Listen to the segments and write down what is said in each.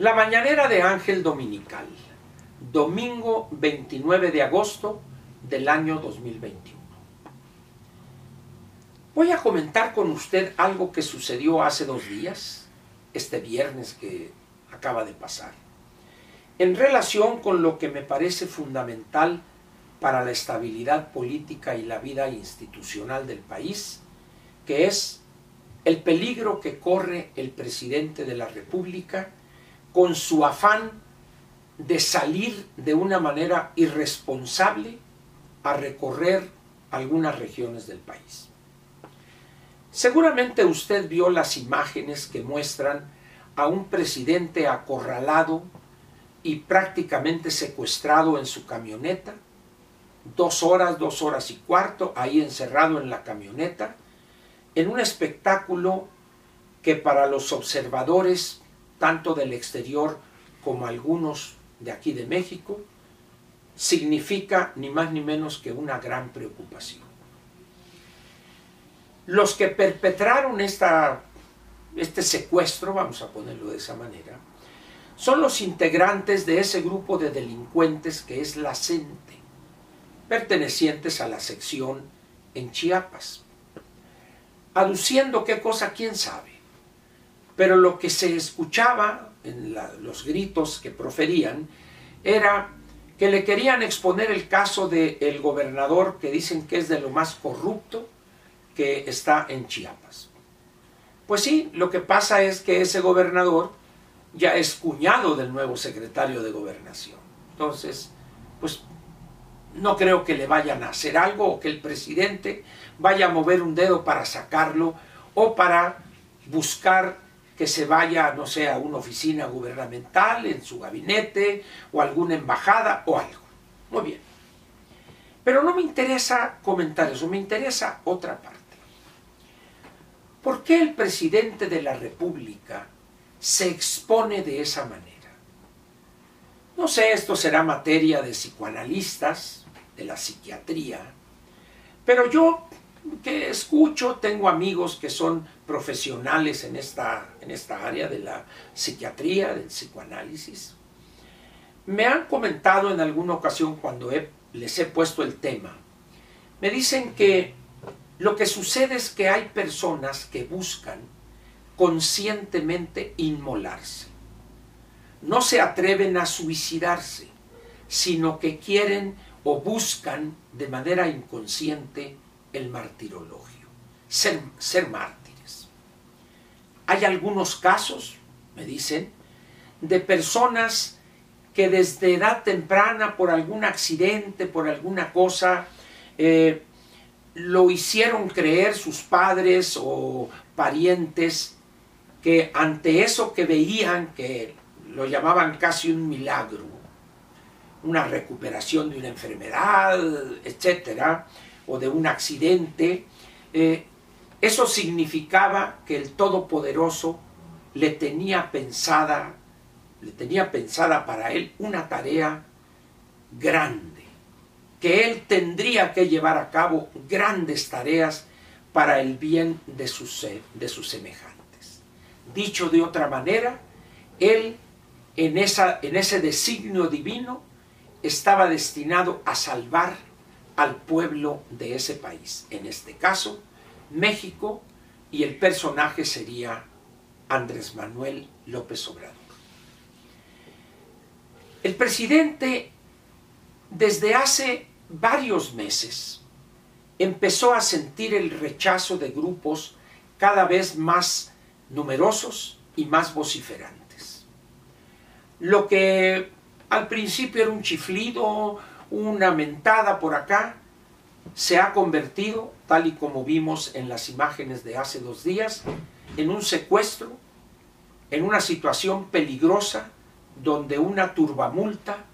La mañanera de Ángel Dominical, domingo 29 de agosto del año 2021. Voy a comentar con usted algo que sucedió hace dos días, este viernes que acaba de pasar, en relación con lo que me parece fundamental para la estabilidad política y la vida institucional del país, que es el peligro que corre el presidente de la República con su afán de salir de una manera irresponsable a recorrer algunas regiones del país. Seguramente usted vio las imágenes que muestran a un presidente acorralado y prácticamente secuestrado en su camioneta, dos horas, dos horas y cuarto, ahí encerrado en la camioneta, en un espectáculo que para los observadores tanto del exterior como algunos de aquí de México, significa ni más ni menos que una gran preocupación. Los que perpetraron esta, este secuestro, vamos a ponerlo de esa manera, son los integrantes de ese grupo de delincuentes que es la CENTE, pertenecientes a la sección en Chiapas. Aduciendo qué cosa, quién sabe pero lo que se escuchaba en los gritos que proferían era que le querían exponer el caso del gobernador que dicen que es de lo más corrupto que está en Chiapas. Pues sí, lo que pasa es que ese gobernador ya es cuñado del nuevo secretario de gobernación. Entonces, pues no creo que le vayan a hacer algo o que el presidente vaya a mover un dedo para sacarlo o para buscar que se vaya, no sé, a una oficina gubernamental, en su gabinete, o alguna embajada, o algo. Muy bien. Pero no me interesa comentar eso, me interesa otra parte. ¿Por qué el presidente de la República se expone de esa manera? No sé, esto será materia de psicoanalistas, de la psiquiatría, pero yo que escucho, tengo amigos que son profesionales en esta, en esta área de la psiquiatría, del psicoanálisis. Me han comentado en alguna ocasión cuando les he puesto el tema, me dicen que lo que sucede es que hay personas que buscan conscientemente inmolarse. No se atreven a suicidarse, sino que quieren o buscan de manera inconsciente el martirologio, ser, ser mártires. Hay algunos casos, me dicen, de personas que desde edad temprana, por algún accidente, por alguna cosa, eh, lo hicieron creer sus padres o parientes, que ante eso que veían, que lo llamaban casi un milagro, una recuperación de una enfermedad, etcétera, o de un accidente, eh, eso significaba que el Todopoderoso le tenía pensada, le tenía pensada para él una tarea grande, que él tendría que llevar a cabo grandes tareas para el bien de sus, de sus semejantes. Dicho de otra manera, él en, esa, en ese designio divino estaba destinado a salvar al pueblo de ese país, en este caso México, y el personaje sería Andrés Manuel López Obrador. El presidente desde hace varios meses empezó a sentir el rechazo de grupos cada vez más numerosos y más vociferantes. Lo que al principio era un chiflido, una mentada por acá, se ha convertido, tal y como vimos en las imágenes de hace dos días, en un secuestro, en una situación peligrosa donde una turbamulta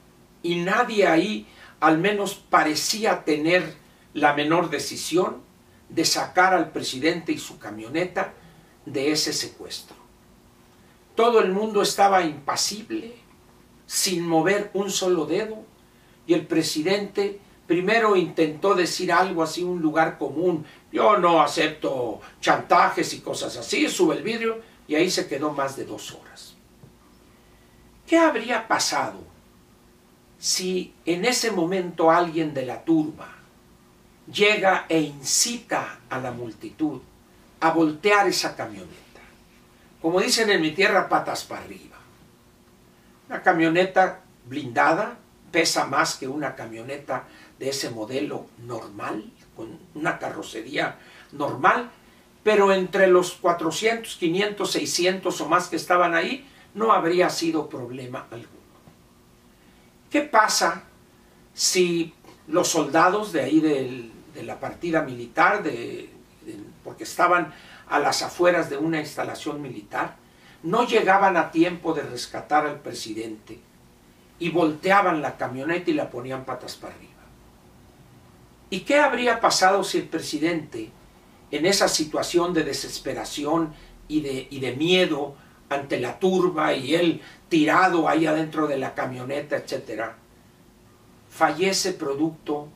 y nadie ahí al menos parecía tener la menor decisión de sacar al presidente y su camioneta de ese secuestro. Todo el mundo estaba impasible, sin mover un solo dedo, y el presidente primero intentó decir algo así, un lugar común. Yo no acepto chantajes y cosas así. Sube el vidrio y ahí se quedó más de dos horas. ¿Qué habría pasado si en ese momento alguien de la turba llega e incita a la multitud a voltear esa camioneta? Como dicen en mi tierra, patas para arriba. Una camioneta blindada pesa más que una camioneta de ese modelo normal, con una carrocería normal, pero entre los 400, 500, 600 o más que estaban ahí, no habría sido problema alguno. ¿Qué pasa si los soldados de ahí de la partida militar, porque estaban a las afueras de una instalación militar, no llegaban a tiempo de rescatar al presidente y volteaban la camioneta y la ponían patas para arriba? ¿Y qué habría pasado si el presidente, en esa situación de desesperación y de, y de miedo, ante la turba y él tirado ahí adentro de la camioneta, etc., fallece producto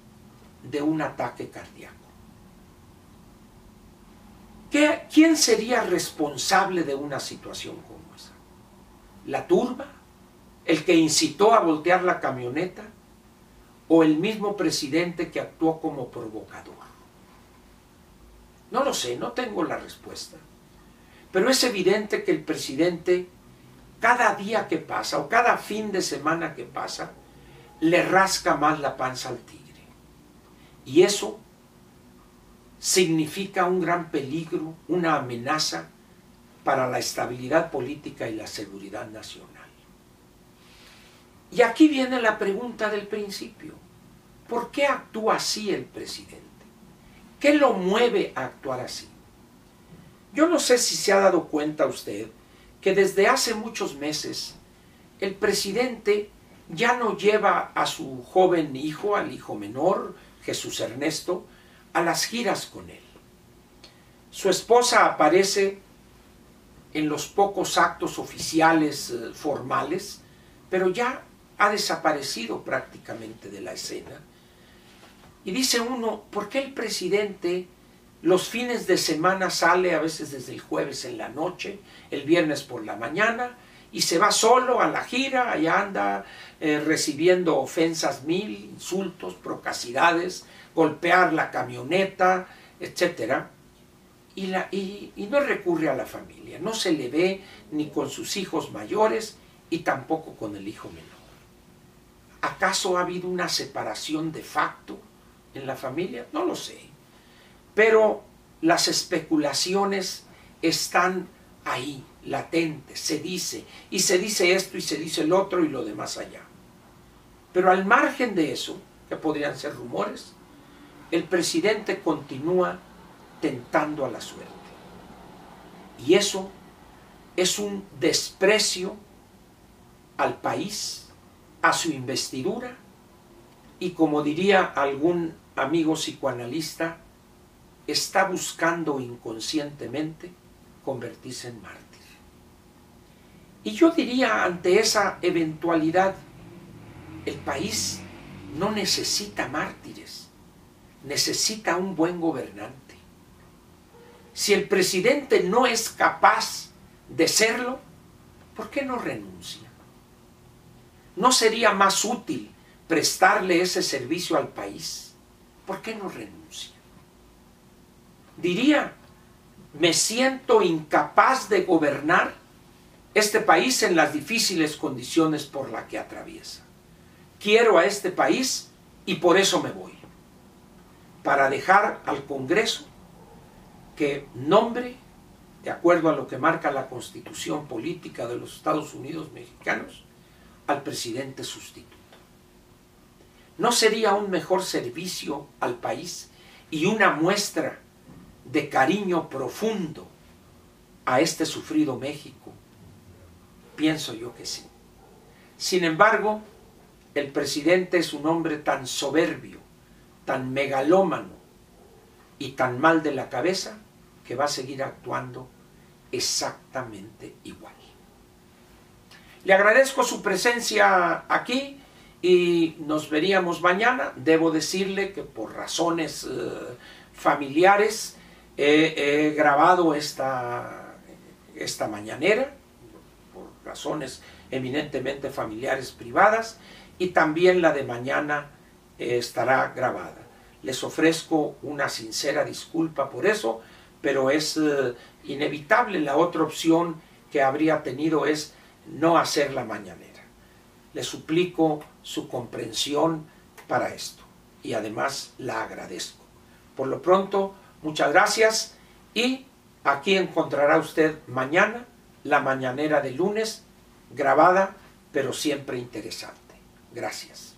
de un ataque cardíaco. ¿Qué, ¿Quién sería responsable de una situación como esa? ¿La turba? ¿El que incitó a voltear la camioneta? ¿O el mismo presidente que actuó como provocador? No lo sé, no tengo la respuesta. Pero es evidente que el presidente, cada día que pasa o cada fin de semana que pasa, le rasca más la panza al tigre. Y eso significa un gran peligro, una amenaza para la estabilidad política y la seguridad nacional. Y aquí viene la pregunta del principio. ¿Por qué actúa así el presidente? ¿Qué lo mueve a actuar así? Yo no sé si se ha dado cuenta usted que desde hace muchos meses el presidente ya no lleva a su joven hijo, al hijo menor, Jesús Ernesto, a las giras con él. Su esposa aparece en los pocos actos oficiales eh, formales, pero ya ha desaparecido prácticamente de la escena. Y dice uno, ¿por qué el presidente los fines de semana sale a veces desde el jueves en la noche, el viernes por la mañana, y se va solo a la gira, y anda eh, recibiendo ofensas mil, insultos, procacidades, golpear la camioneta, etc. Y no recurre a la familia, no se le ve ni con sus hijos mayores y tampoco con el hijo menor. ¿Acaso ha habido una separación de facto en la familia? No lo sé pero las especulaciones están ahí, latentes, se dice, y se dice esto y se dice el otro y lo demás allá. Pero al margen de eso, que podrían ser rumores, el presidente continúa tentando a la suerte. Y eso es un desprecio al país, a su investidura, y como diría algún amigo psicoanalista, está buscando inconscientemente convertirse en mártir. Y yo diría ante esa eventualidad, el país no necesita mártires, necesita un buen gobernante. Si el presidente no es capaz de serlo, ¿por qué no renuncia? ¿No sería más útil prestarle ese servicio al país? ¿Por qué no renuncia? diría, me siento incapaz de gobernar este país en las difíciles condiciones por las que atraviesa. Quiero a este país y por eso me voy. Para dejar al Congreso que nombre, de acuerdo a lo que marca la constitución política de los Estados Unidos mexicanos, al presidente sustituto. ¿No sería un mejor servicio al país y una muestra de cariño profundo a este sufrido México? Pienso yo que sí. Sin embargo, el presidente es un hombre tan soberbio, tan megalómano y tan mal de la cabeza que va a seguir actuando exactamente igual. Le agradezco su presencia aquí y nos veríamos mañana. Debo decirle que por razones eh, familiares he, grabado esta, esta mañanera por razones eminentemente familiares privadas y también la de mañana eh, estará grabada. Les ofrezco una sincera disculpa por eso, pero es eh, inevitable. La otra opción que habría tenido es no hacer la mañanera. Le suplico su comprensión para esto y además la agradezco. Por lo pronto, muchas gracias y aquí encontrará usted mañana la mañanera de lunes grabada, pero siempre interesante. Gracias.